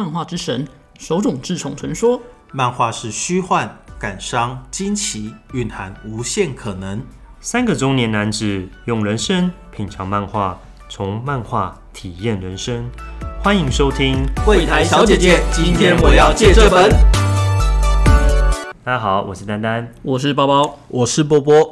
漫画之神，手冢治虫传说。漫画是虚幻、感伤、惊奇，蕴含无限可能。三个中年男子用人生品尝漫画，从漫画体验人生。欢迎收听《柜台小姐姐》，今天我要借这本。大家好，我是丹丹，我是包包，我是波波。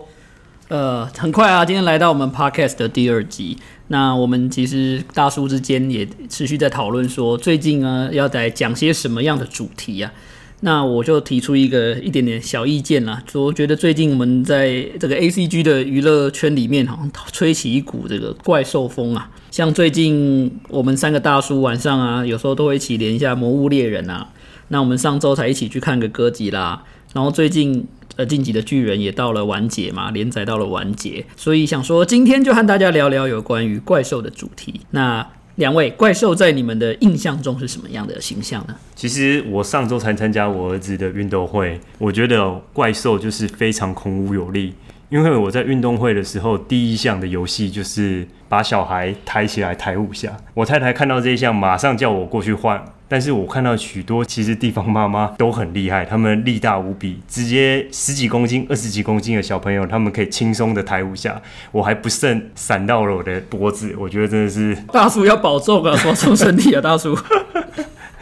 呃，很快啊，今天来到我们 podcast 的第二集。那我们其实大叔之间也持续在讨论说，最近呢要在讲些什么样的主题啊？那我就提出一个一点点小意见啦，说我觉得最近我们在这个 A C G 的娱乐圈里面，好像吹起一股这个怪兽风啊。像最近我们三个大叔晚上啊，有时候都会一起连一下《魔物猎人》啊。那我们上周才一起去看个歌集啦，然后最近。呃，晋级的巨人也到了完结嘛，连载到了完结，所以想说今天就和大家聊聊有关于怪兽的主题。那两位怪兽在你们的印象中是什么样的形象呢？其实我上周才参加我儿子的运动会，我觉得怪兽就是非常孔武有力。因为我在运动会的时候，第一项的游戏就是把小孩抬起来抬五下。我太太看到这一项，马上叫我过去换。但是我看到许多其实地方妈妈都很厉害，他们力大无比，直接十几公斤、二十几公斤的小朋友，他们可以轻松的抬五下。我还不慎闪到了我的脖子，我觉得真的是 大叔要保重啊，保重身体啊，大叔。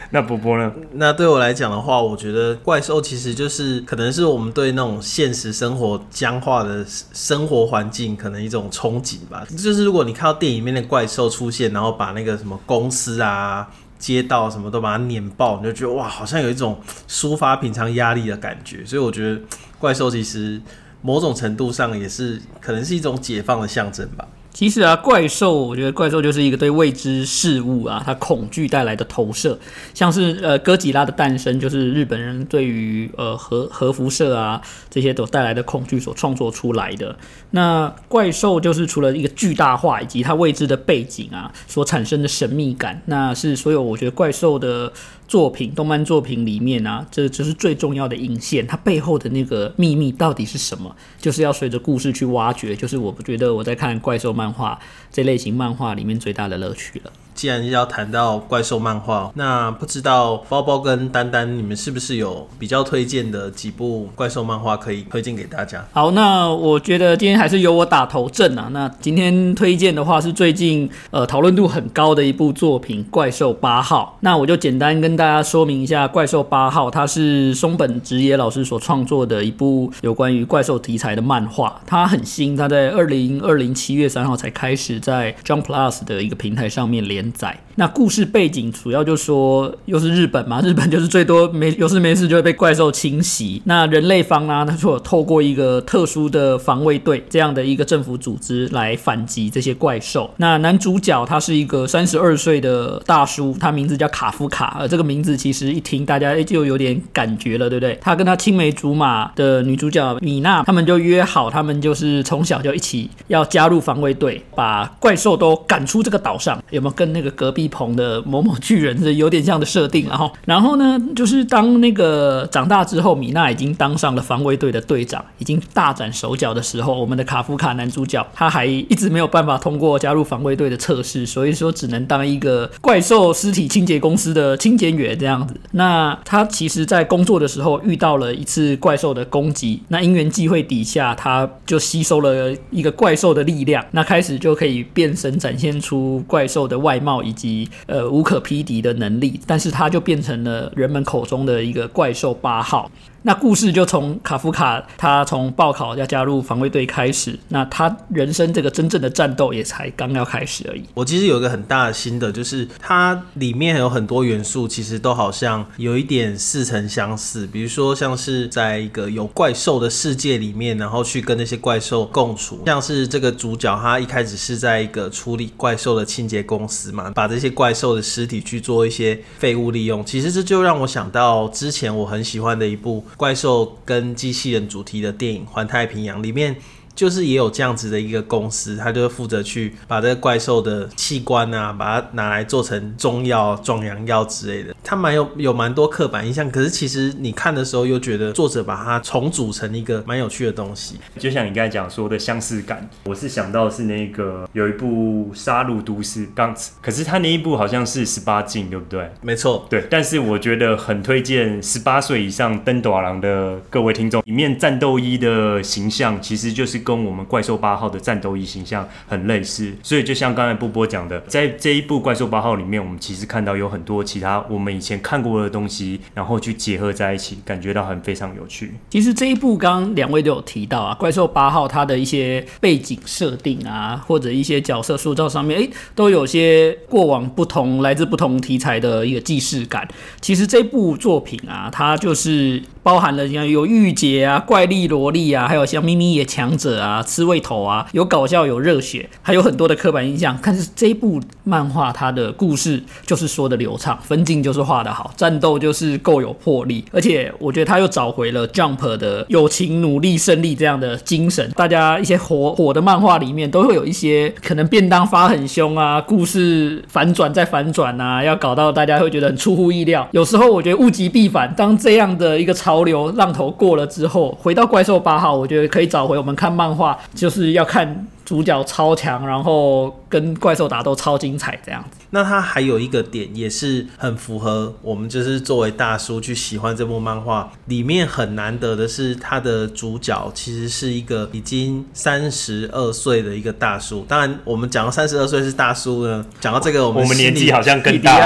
那波波呢？那对我来讲的话，我觉得怪兽其实就是可能是我们对那种现实生活僵化的生活环境可能一种憧憬吧。就是如果你看到电影里面的怪兽出现，然后把那个什么公司啊、街道什么都把它碾爆，你就觉得哇，好像有一种抒发平常压力的感觉。所以我觉得怪兽其实某种程度上也是可能是一种解放的象征吧。其实啊，怪兽，我觉得怪兽就是一个对未知事物啊，它恐惧带来的投射，像是呃哥吉拉的诞生，就是日本人对于呃核核辐射啊这些都带来的恐惧所创作出来的。那怪兽就是除了一个巨大化以及它未知的背景啊所产生的神秘感，那是所有我觉得怪兽的。作品、动漫作品里面啊，这就是最重要的引线，它背后的那个秘密到底是什么？就是要随着故事去挖掘。就是我不觉得我在看怪兽漫画这类型漫画里面最大的乐趣了。既然要谈到怪兽漫画，那不知道包包跟丹丹，你们是不是有比较推荐的几部怪兽漫画可以推荐给大家？好，那我觉得今天还是由我打头阵啊。那今天推荐的话是最近呃讨论度很高的一部作品《怪兽八号》。那我就简单跟大家说明一下，《怪兽八号》它是松本直野老师所创作的一部有关于怪兽题材的漫画。它很新，它在二零二零七月三号才开始在 Jump Plus 的一个平台上面连。在那故事背景主要就说又是日本嘛，日本就是最多没有事没事就会被怪兽侵袭。那人类方呢，他就透过一个特殊的防卫队这样的一个政府组织来反击这些怪兽。那男主角他是一个三十二岁的大叔，他名字叫卡夫卡。呃，这个名字其实一听大家就有点感觉了，对不对？他跟他青梅竹马的女主角米娜，他们就约好，他们就是从小就一起要加入防卫队，把怪兽都赶出这个岛上。有没有跟那个隔壁棚的某某巨人是有点像的设定，然后，然后呢，就是当那个长大之后，米娜已经当上了防卫队的队长，已经大展手脚的时候，我们的卡夫卡男主角他还一直没有办法通过加入防卫队的测试，所以说只能当一个怪兽尸体清洁公司的清洁员这样子。那他其实，在工作的时候遇到了一次怪兽的攻击，那因缘际会底下，他就吸收了一个怪兽的力量，那开始就可以变身，展现出怪兽。的外貌以及呃无可匹敌的能力，但是它就变成了人们口中的一个怪兽八号。那故事就从卡夫卡他从报考要加入防卫队开始，那他人生这个真正的战斗也才刚要开始而已。我其实有一个很大的心得，就是它里面有很多元素，其实都好像有一点似曾相似。比如说，像是在一个有怪兽的世界里面，然后去跟那些怪兽共处。像是这个主角，他一开始是在一个处理怪兽的清洁公司嘛，把这些怪兽的尸体去做一些废物利用。其实这就让我想到之前我很喜欢的一部。怪兽跟机器人主题的电影《环太平洋》里面就是也有这样子的一个公司，他就负责去把这个怪兽的器官啊，把它拿来做成中药、壮阳药之类的。他蛮有有蛮多刻板印象，可是其实你看的时候又觉得作者把它重组成一个蛮有趣的东西。就像你刚才讲说的相似感，我是想到是那个有一部《杀戮都市》刚，可是他那一部好像是十八禁，对不对？没错，对。但是我觉得很推荐十八岁以上登短廊的各位听众，里面战斗衣的形象其实就是跟我们怪兽八号的战斗衣形象很类似，所以就像刚才波波讲的，在这一部怪兽八号里面，我们其实看到有很多其他我们以前看过的东西，然后去结合在一起，感觉到很非常有趣。其实这一部刚刚两位都有提到啊，怪兽八号它的一些背景设定啊，或者一些角色塑造上面，诶，都有些过往不同、来自不同题材的一个既视感。其实这部作品啊，它就是包含了像有御姐啊、怪力萝莉啊，还有像咪咪野强者啊、刺猬头啊，有搞笑、有热血，还有很多的刻板印象。但是这部漫画它的故事就是说的流畅，分镜就是画的好，战斗就是够有魄力，而且我觉得他又找回了 Jump 的友情、努力、胜利这样的精神。大家一些火火的漫画里面都会有一些可能便当发很凶啊，故事反转再反转啊，要搞到大家会觉得很出乎意料。有时候我觉得物极必反，当这样的一个潮流浪头过了之后，回到怪兽八号，我觉得可以找回我们看漫画就是要看。主角超强，然后跟怪兽打斗超精彩，这样子。那他还有一个点也是很符合我们，就是作为大叔去喜欢这部漫画。里面很难得的是，他的主角其实是一个已经三十二岁的一个大叔。当然，我们讲到三十二岁是大叔呢，讲到这个，我们我们年纪好像更大。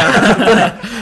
对，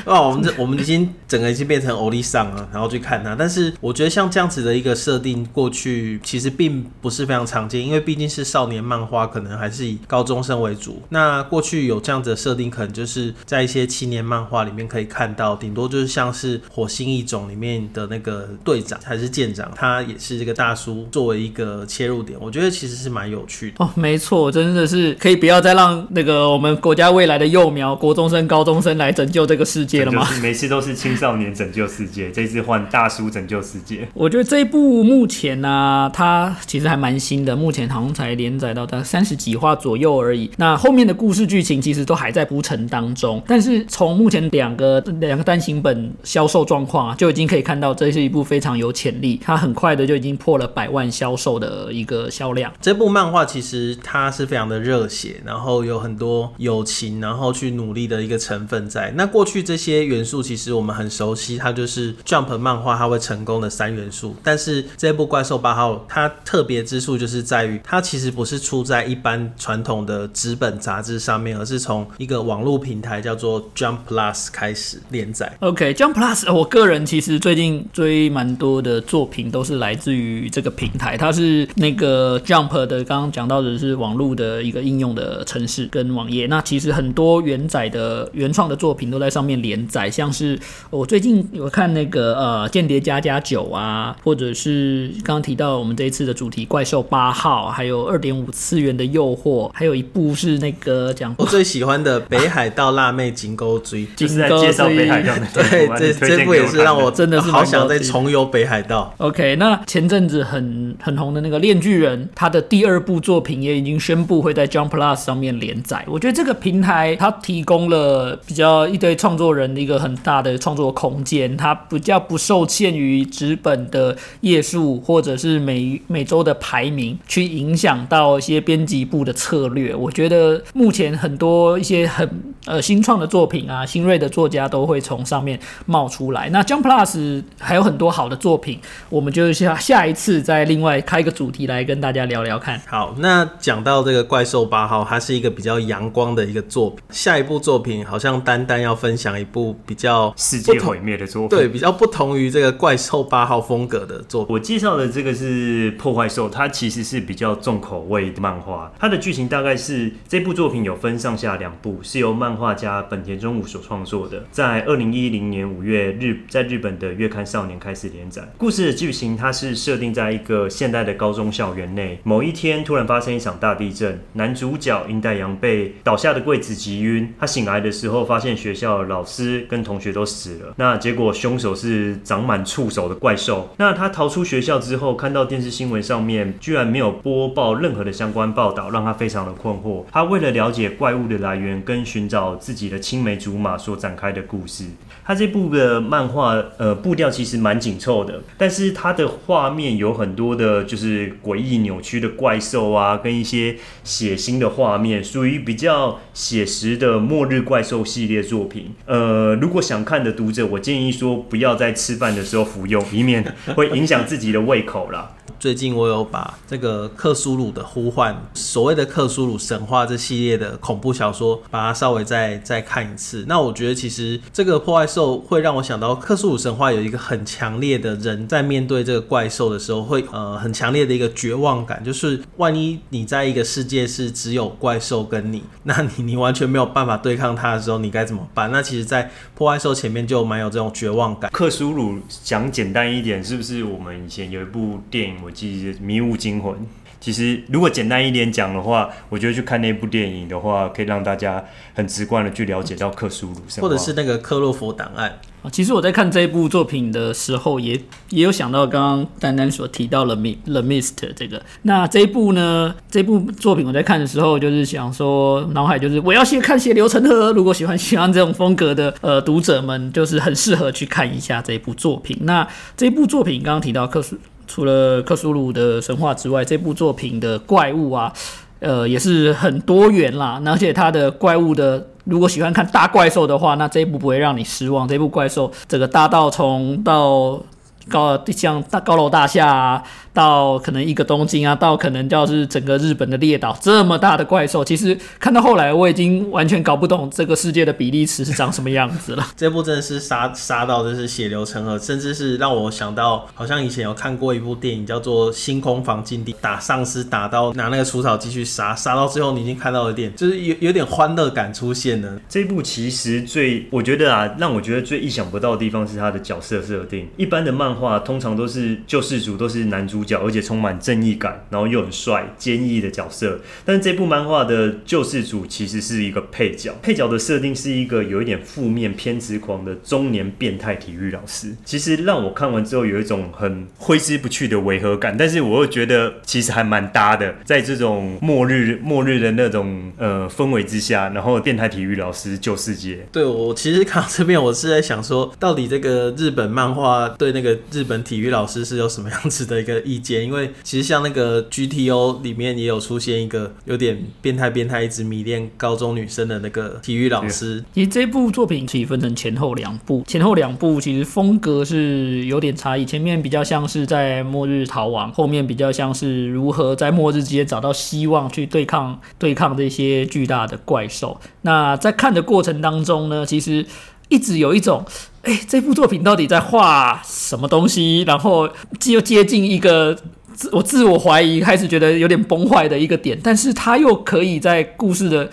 哇，我们这我们已经整个已经变成欧丽桑了，然后去看他。但是我觉得像这样子的一个设定，过去其实并不是非常常见，因为毕竟是少年。漫画可能还是以高中生为主。那过去有这样子的设定，可能就是在一些青年漫画里面可以看到，顶多就是像是《火星异种》里面的那个队长还是舰长，他也是这个大叔作为一个切入点，我觉得其实是蛮有趣的哦。没错，真的是可以不要再让那个我们国家未来的幼苗、国中生、高中生来拯救这个世界了吗？每次都是青少年拯救世界，这次换大叔拯救世界。我觉得这一部目前呢，它其实还蛮新的，目前好像才连载到。到三十几话左右而已。那后面的故事剧情其实都还在铺陈当中。但是从目前两个两个单行本销售状况啊，就已经可以看到这是一部非常有潜力。它很快的就已经破了百万销售的一个销量。这部漫画其实它是非常的热血，然后有很多友情，然后去努力的一个成分在。那过去这些元素其实我们很熟悉，它就是 Jump 漫画它会成功的三元素。但是这部怪兽八号它特别之处就是在于它其实不是出在一般传统的纸本杂志上面，而是从一个网络平台叫做 Jump Plus 开始连载。OK，Jump Plus，我个人其实最近追蛮多的作品，都是来自于这个平台。它是那个 Jump 的，刚刚讲到的是网络的一个应用的城市跟网页。那其实很多原载的原创的作品都在上面连载，像是我最近有看那个呃《间谍加加九》啊，或者是刚刚提到我们这一次的主题《怪兽八号》，还有二点五次元。的诱惑，还有一部是那个讲我最喜欢的《北海道辣妹金钩追》，就是在介绍北海道。对，这这部也是让我真的是好想再重游北海道。OK，那前阵子很很红的那个《链锯人》，他的第二部作品也已经宣布会在 Jump Plus 上面连载。我觉得这个平台它提供了比较一堆创作人的一个很大的创作空间，它比较不受限于纸本的页数或者是每每周的排名去影响到一些编。辑部的策略，我觉得目前很多一些很呃新创的作品啊，新锐的作家都会从上面冒出来。那 Jump Plus 还有很多好的作品，我们就下下一次再另外开一个主题来跟大家聊聊看。好，那讲到这个怪兽八号，它是一个比较阳光的一个作品。下一部作品好像单单要分享一部比较世界毁灭的作品，对，比较不同于这个怪兽八号风格的作品。我介绍的这个是破坏兽，它其实是比较重口味的漫画。它的剧情大概是这部作品有分上下两部，是由漫画家本田忠武所创作的，在二零一零年五月日在日本的月刊少年开始连载。故事的剧情它是设定在一个现代的高中校园内，某一天突然发生一场大地震，男主角银代阳被倒下的柜子击晕，他醒来的时候发现学校老师跟同学都死了，那结果凶手是长满触手的怪兽。那他逃出学校之后，看到电视新闻上面居然没有播报任何的相关报道，让他非常的困惑。他为了了解怪物的来源跟寻找找自己的青梅竹马所展开的故事。他这部的漫画，呃，步调其实蛮紧凑的，但是它的画面有很多的，就是诡异扭曲的怪兽啊，跟一些血腥的画面，属于比较写实的末日怪兽系列作品。呃，如果想看的读者，我建议说不要在吃饭的时候服用，以免会影响自己的胃口啦。最近我有把这个克苏鲁的呼唤，所谓的克苏鲁神话这系列的恐怖小说，把它稍微再再看一次。那我觉得其实这个破坏兽会让我想到克苏鲁神话有一个很强烈的人在面对这个怪兽的时候，会呃很强烈的一个绝望感，就是万一你在一个世界是只有怪兽跟你，那你你完全没有办法对抗它的时候，你该怎么办？那其实，在破坏兽前面就蛮有这种绝望感。克苏鲁讲简单一点，是不是我们以前有一部电影？我记得《迷雾惊魂》。其实如果简单一点讲的话，我觉得去看那部电影的话，可以让大家很直观的去了解到克苏鲁神话，或者是那个克洛佛档案。啊，其实我在看这一部作品的时候，也也有想到刚刚丹丹所提到了《The Mist》这个。那这一部呢，这部作品我在看的时候，就是想说，脑海就是我要先看《血流成河》。如果喜欢喜欢这种风格的呃读者们，就是很适合去看一下这一部作品。那这一部作品刚刚提到克苏，除了克苏鲁的神话之外，这部作品的怪物啊，呃，也是很多元啦。而且它的怪物的。如果喜欢看大怪兽的话，那这一部不会让你失望。这部怪兽，这个大到从到高像大高楼大厦啊。到可能一个东京啊，到可能叫是整个日本的列岛这么大的怪兽，其实看到后来我已经完全搞不懂这个世界的比例尺是长什么样子了。这部真的是杀杀到就是血流成河，甚至是让我想到好像以前有看过一部电影叫做《星空防禁地》，打丧尸打到拿那个除草机去杀，杀到最后你已经看到了点就是有有点欢乐感出现了。这部其实最我觉得啊，让我觉得最意想不到的地方是它的角色设定。一般的漫画通常都是救世主都是男主。角，而且充满正义感，然后又很帅、坚毅的角色。但是这部漫画的救世主其实是一个配角，配角的设定是一个有一点负面、偏执狂的中年变态体育老师。其实让我看完之后有一种很挥之不去的违和感，但是我又觉得其实还蛮搭的。在这种末日、末日的那种呃氛围之下，然后变态体育老师救世界。对我其实看到这边，我是在想说，到底这个日本漫画对那个日本体育老师是有什么样子的一个？意见，因为其实像那个 GTO 里面也有出现一个有点变态变态，一直迷恋高中女生的那个体育老师。其实这部作品可以分成前后两部，前后两部其实风格是有点差异。前面比较像是在末日逃亡，后面比较像是如何在末日之间找到希望去对抗对抗这些巨大的怪兽。那在看的过程当中呢，其实一直有一种。哎，这部作品到底在画什么东西？然后又接近一个自我自我怀疑，开始觉得有点崩坏的一个点，但是他又可以在故事的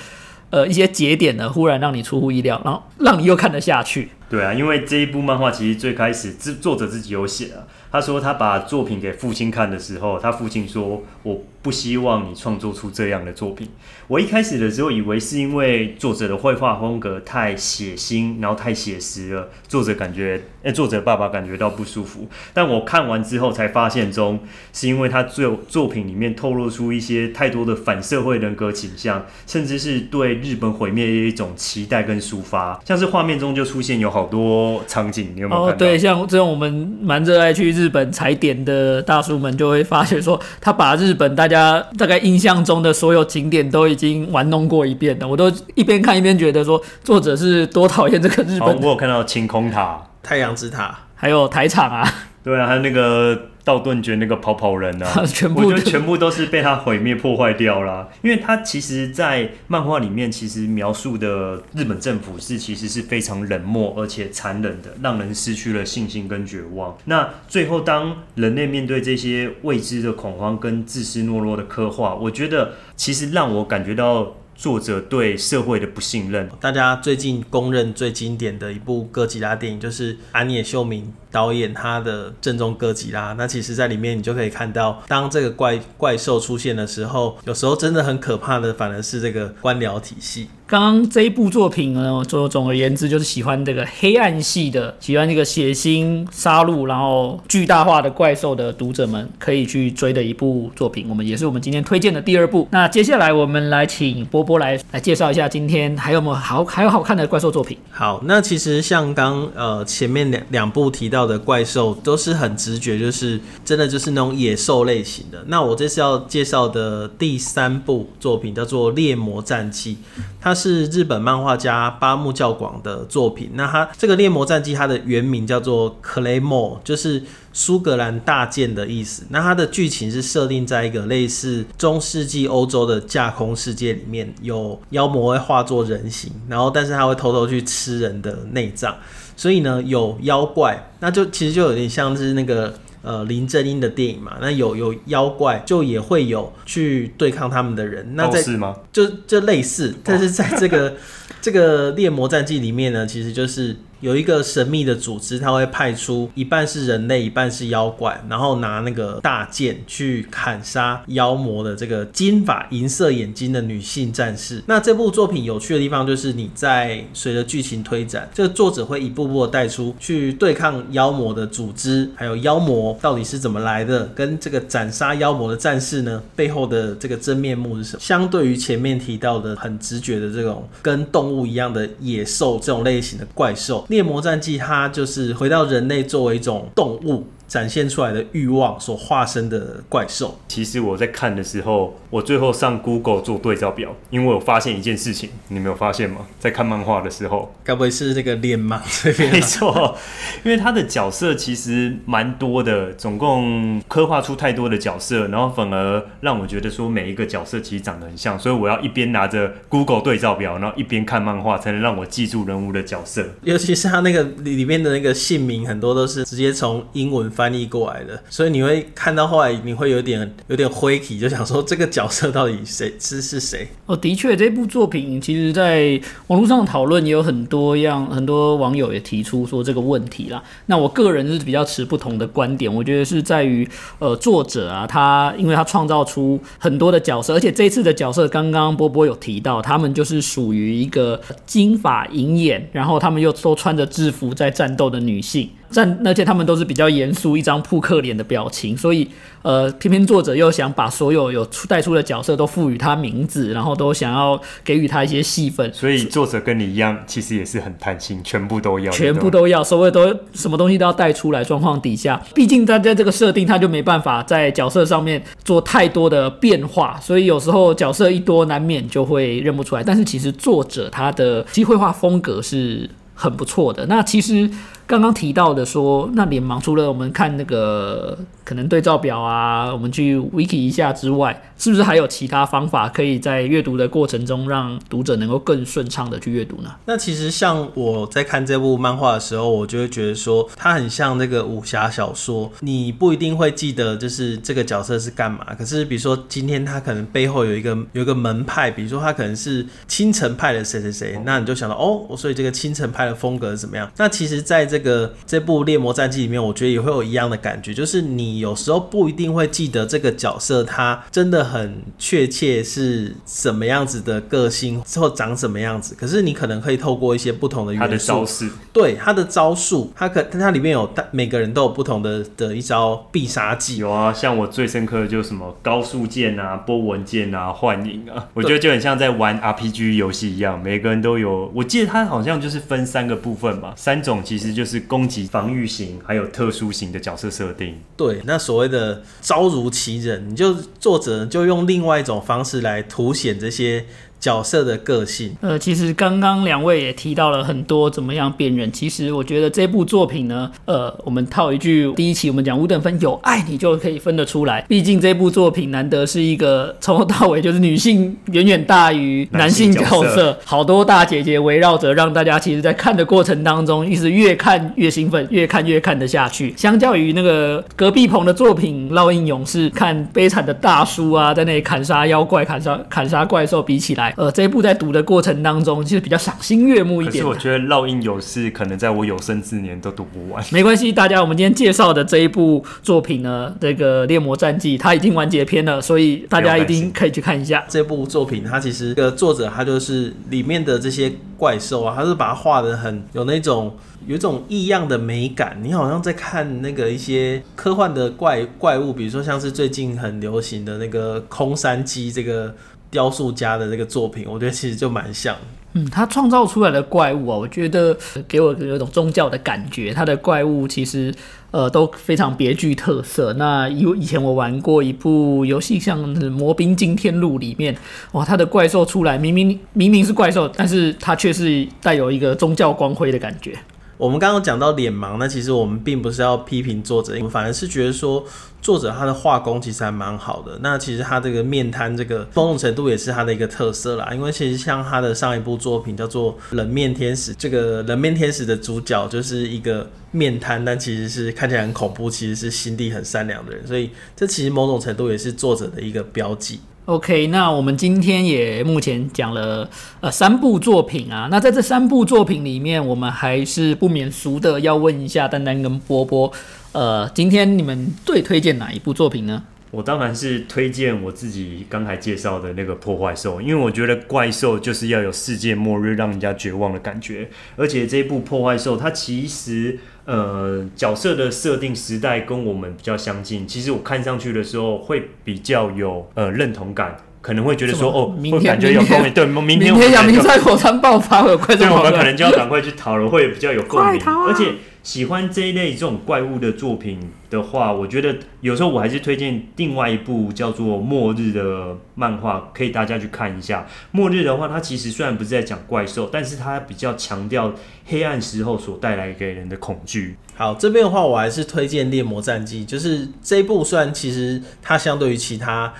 呃一些节点呢，忽然让你出乎意料，然后让你又看得下去。对啊，因为这一部漫画其实最开始自作者自己有写啊，他说他把作品给父亲看的时候，他父亲说我。不希望你创作出这样的作品。我一开始的时候以为是因为作者的绘画风格太血腥，然后太写实了，作者感觉，哎，作者爸爸感觉到不舒服。但我看完之后才发现，中是因为他作作品里面透露出一些太多的反社会人格倾向，甚至是对日本毁灭的一种期待跟抒发。像是画面中就出现有好多场景，你有没有看到？对，像这种我们蛮热爱去日本踩点的大叔们，就会发现说，他把日本大家。大概印象中的所有景点都已经玩弄过一遍了，我都一边看一边觉得说，作者是多讨厌这个日本。我有看到晴空塔、太阳之塔，还有台场啊。对啊，还有那个。道顿崛那个跑跑人啊，全部我觉得全部都是被他毁灭破坏掉了。因为他其实，在漫画里面，其实描述的日本政府是其实是非常冷漠而且残忍的，让人失去了信心跟绝望。那最后，当人类面对这些未知的恐慌跟自私懦弱的刻画，我觉得其实让我感觉到。作者对社会的不信任。大家最近公认最经典的一部哥吉拉电影，就是安野秀明导演他的《正宗哥吉拉》。那其实，在里面你就可以看到，当这个怪怪兽出现的时候，有时候真的很可怕的，反而是这个官僚体系。刚刚这一部作品呢，总总而言之就是喜欢这个黑暗系的，喜欢这个血腥杀戮，然后巨大化的怪兽的读者们可以去追的一部作品。我们也是我们今天推荐的第二部。那接下来我们来请波波来来介绍一下今天还有没有好还有好看的怪兽作品。好，那其实像刚呃前面两两部提到的怪兽都是很直觉，就是真的就是那种野兽类型的。那我这次要介绍的第三部作品叫做《猎魔战记》，它是日本漫画家八木教广的作品。那它这个《猎魔战记》它的原名叫做 Claymore，就是苏格兰大剑的意思。那它的剧情是设定在一个类似中世纪欧洲的架空世界里面，有妖魔会化作人形，然后但是他会偷偷去吃人的内脏，所以呢有妖怪，那就其实就有点像是那个。呃，林正英的电影嘛，那有有妖怪，就也会有去对抗他们的人。那在是吗？就就类似，但是在这个 这个猎魔战记里面呢，其实就是有一个神秘的组织，他会派出一半是人类，一半是妖怪，然后拿那个大剑去砍杀妖魔的这个金发银色眼睛的女性战士。那这部作品有趣的地方就是你在随着剧情推展，这个作者会一步步的带出去对抗妖魔的组织，还有妖魔到底是怎么来的，跟这个斩杀妖魔的战士呢背后的这个真面目是什么？相对于前面提到的很直觉的这种跟动物一样的野兽这种类型的怪兽，猎魔战记它就是回到人类作为一种动物。展现出来的欲望所化身的怪兽。其实我在看的时候，我最后上 Google 做对照表，因为我发现一件事情，你没有发现吗？在看漫画的时候，该不会是那个脸盲这边？没错，因为他的角色其实蛮多的，总共刻画出太多的角色，然后反而让我觉得说每一个角色其实长得很像，所以我要一边拿着 Google 对照表，然后一边看漫画，才能让我记住人物的角色。尤其是他那个里面的那个姓名，很多都是直接从英文。翻译过来的，所以你会看到后来你会有点有点灰体，就想说这个角色到底谁是是谁？哦，的确，这部作品其实在网络上讨论也有很多样，很多网友也提出说这个问题啦。那我个人是比较持不同的观点，我觉得是在于呃作者啊，他因为他创造出很多的角色，而且这次的角色刚刚波波有提到，他们就是属于一个金发银眼，然后他们又都穿着制服在战斗的女性。但而且他们都是比较严肃，一张扑克脸的表情，所以呃，偏偏作者又想把所有有出带出的角色都赋予他名字，然后都想要给予他一些戏份。所以作者跟你一样，其实也是很贪心，全部都要，全部都要，所有都什么东西都要带出来。状况底下，毕竟他在这个设定，他就没办法在角色上面做太多的变化，所以有时候角色一多，难免就会认不出来。但是其实作者他的机绘画风格是很不错的。那其实。刚刚提到的说，那脸盲除了我们看那个可能对照表啊，我们去 wiki 一下之外，是不是还有其他方法可以在阅读的过程中让读者能够更顺畅的去阅读呢？那其实像我在看这部漫画的时候，我就会觉得说，它很像那个武侠小说，你不一定会记得就是这个角色是干嘛，可是比如说今天他可能背后有一个有一个门派，比如说他可能是青城派的谁谁谁，那你就想到哦，我所以这个青城派的风格是怎么样？那其实在这这个这部猎魔战记里面，我觉得也会有一样的感觉，就是你有时候不一定会记得这个角色他真的很确切是什么样子的个性，之后长什么样子，可是你可能可以透过一些不同的元素，对他的招数，他可他里面有每个人都有不同的的一招必杀技。有啊，像我最深刻的就是什么高速剑啊、波纹剑啊、幻影啊，我觉得就很像在玩 RPG 游戏一样，每个人都有。我记得他好像就是分三个部分嘛，三种其实就。是是攻击、防御型，还有特殊型的角色设定。对，那所谓的招如其人，你就作者就用另外一种方式来凸显这些。角色的个性，呃，其实刚刚两位也提到了很多怎么样辨认。其实我觉得这部作品呢，呃，我们套一句第一期我们讲五等分，有爱你就可以分得出来。毕竟这部作品难得是一个从头到尾就是女性远远大于男性角色，好多大姐姐围绕着，让大家其实在看的过程当中，一直越看越兴奋，越看越看得下去。相较于那个隔壁棚的作品《烙印勇士》，看悲惨的大叔啊，在那里砍杀妖怪、砍杀砍杀怪兽比起来。来，呃，这一部在读的过程当中，其实比较赏心悦目一点的。可是我觉得烙印有事，可能在我有生之年都读不完。没关系，大家，我们今天介绍的这一部作品呢，这个《猎魔战记》它已经完结篇了，所以大家一定可以去看一下。这部作品，它其实这个作者他就是里面的这些怪兽啊，他是把它画的很有那种有一种异样的美感，你好像在看那个一些科幻的怪怪物，比如说像是最近很流行的那个空山鸡这个雕塑家的这个作品，我觉得其实就蛮像。嗯，他创造出来的怪物啊，我觉得给我有一种宗教的感觉。他的怪物其实呃都非常别具特色。那以以前我玩过一部游戏，像是《魔兵惊天录》里面，哇，他的怪兽出来明明明明是怪兽，但是他却是带有一个宗教光辉的感觉。我们刚刚讲到脸盲，那其实我们并不是要批评作者，我们反而是觉得说作者他的画工其实还蛮好的。那其实他这个面瘫这个某种程度也是他的一个特色啦，因为其实像他的上一部作品叫做《冷面天使》，这个冷面天使的主角就是一个面瘫，但其实是看起来很恐怖，其实是心地很善良的人，所以这其实某种程度也是作者的一个标记。OK，那我们今天也目前讲了呃三部作品啊，那在这三部作品里面，我们还是不免俗的要问一下丹丹跟波波，呃，今天你们最推荐哪一部作品呢？我当然是推荐我自己刚才介绍的那个破坏兽，因为我觉得怪兽就是要有世界末日让人家绝望的感觉，而且这一部破坏兽它其实呃角色的设定时代跟我们比较相近，其实我看上去的时候会比较有呃认同感。可能会觉得说哦，明天会感觉有共鸣。对，明明天明我们就山火山爆发，会有快对，我们可能就要赶快去讨论，会比较有共鸣。啊而且喜欢这一类这种怪物的作品的话，我觉得有时候我还是推荐另外一部叫做《末日》的漫画，可以大家去看一下。末日的话，它其实虽然不是在讲怪兽，但是它比较强调黑暗时候所带来给人的恐惧。好，这边的话，我还是推荐《猎魔战记》，就是这一部，虽然其实它相对于其他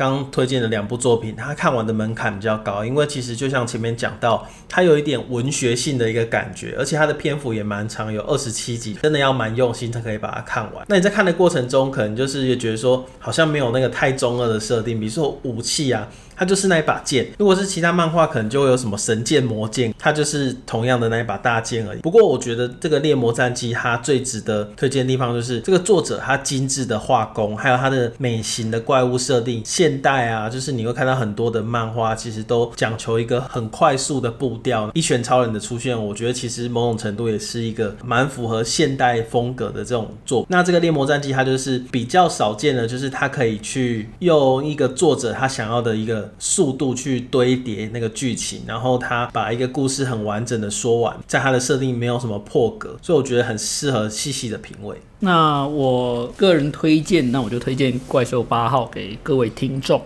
刚推荐的两部作品，它看完的门槛比较高，因为其实就像前面讲到，它有一点文学性的一个感觉，而且它的篇幅也蛮长，有二十七集，真的要蛮用心才可以把它看完。那你在看的过程中，可能就是也觉得说，好像没有那个太中二的设定，比如说武器啊。它就是那一把剑，如果是其他漫画，可能就会有什么神剑、魔剑，它就是同样的那一把大剑而已。不过我觉得这个猎魔战记它最值得推荐的地方，就是这个作者他精致的画工，还有他的美型的怪物设定。现代啊，就是你会看到很多的漫画，其实都讲求一个很快速的步调。一拳超人的出现，我觉得其实某种程度也是一个蛮符合现代风格的这种作。那这个猎魔战记它就是比较少见的，就是它可以去用一个作者他想要的一个速度去堆叠那个剧情，然后他把一个故事很完整的说完，在他的设定没有什么破格，所以我觉得很适合细细的品味。那我个人推荐，那我就推荐《怪兽八号》给各位听众。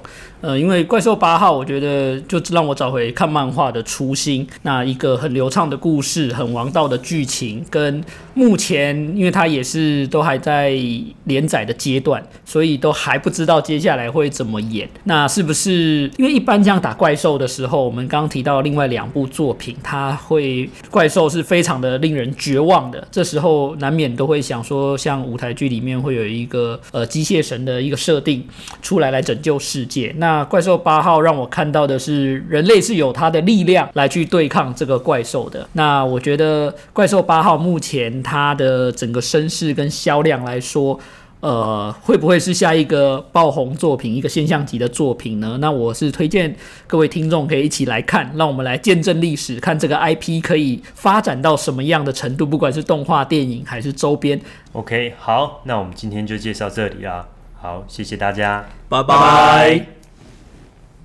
呃，因为《怪兽八号》，我觉得就让我找回看漫画的初心。那一个很流畅的故事，很王道的剧情，跟目前因为它也是都还在连载的阶段，所以都还不知道接下来会怎么演。那是不是因为一般这样打怪兽的时候，我们刚刚提到另外两部作品，它会怪兽是非常的令人绝望的。这时候难免都会想说，像舞台剧里面会有一个呃机械神的一个设定出来来拯救世界。那怪兽八号让我看到的是，人类是有它的力量来去对抗这个怪兽的。那我觉得怪兽八号目前它的整个声势跟销量来说，呃，会不会是下一个爆红作品，一个现象级的作品呢？那我是推荐各位听众可以一起来看，让我们来见证历史，看这个 IP 可以发展到什么样的程度，不管是动画、电影还是周边。OK，好，那我们今天就介绍这里啦。好，谢谢大家。拜拜拜。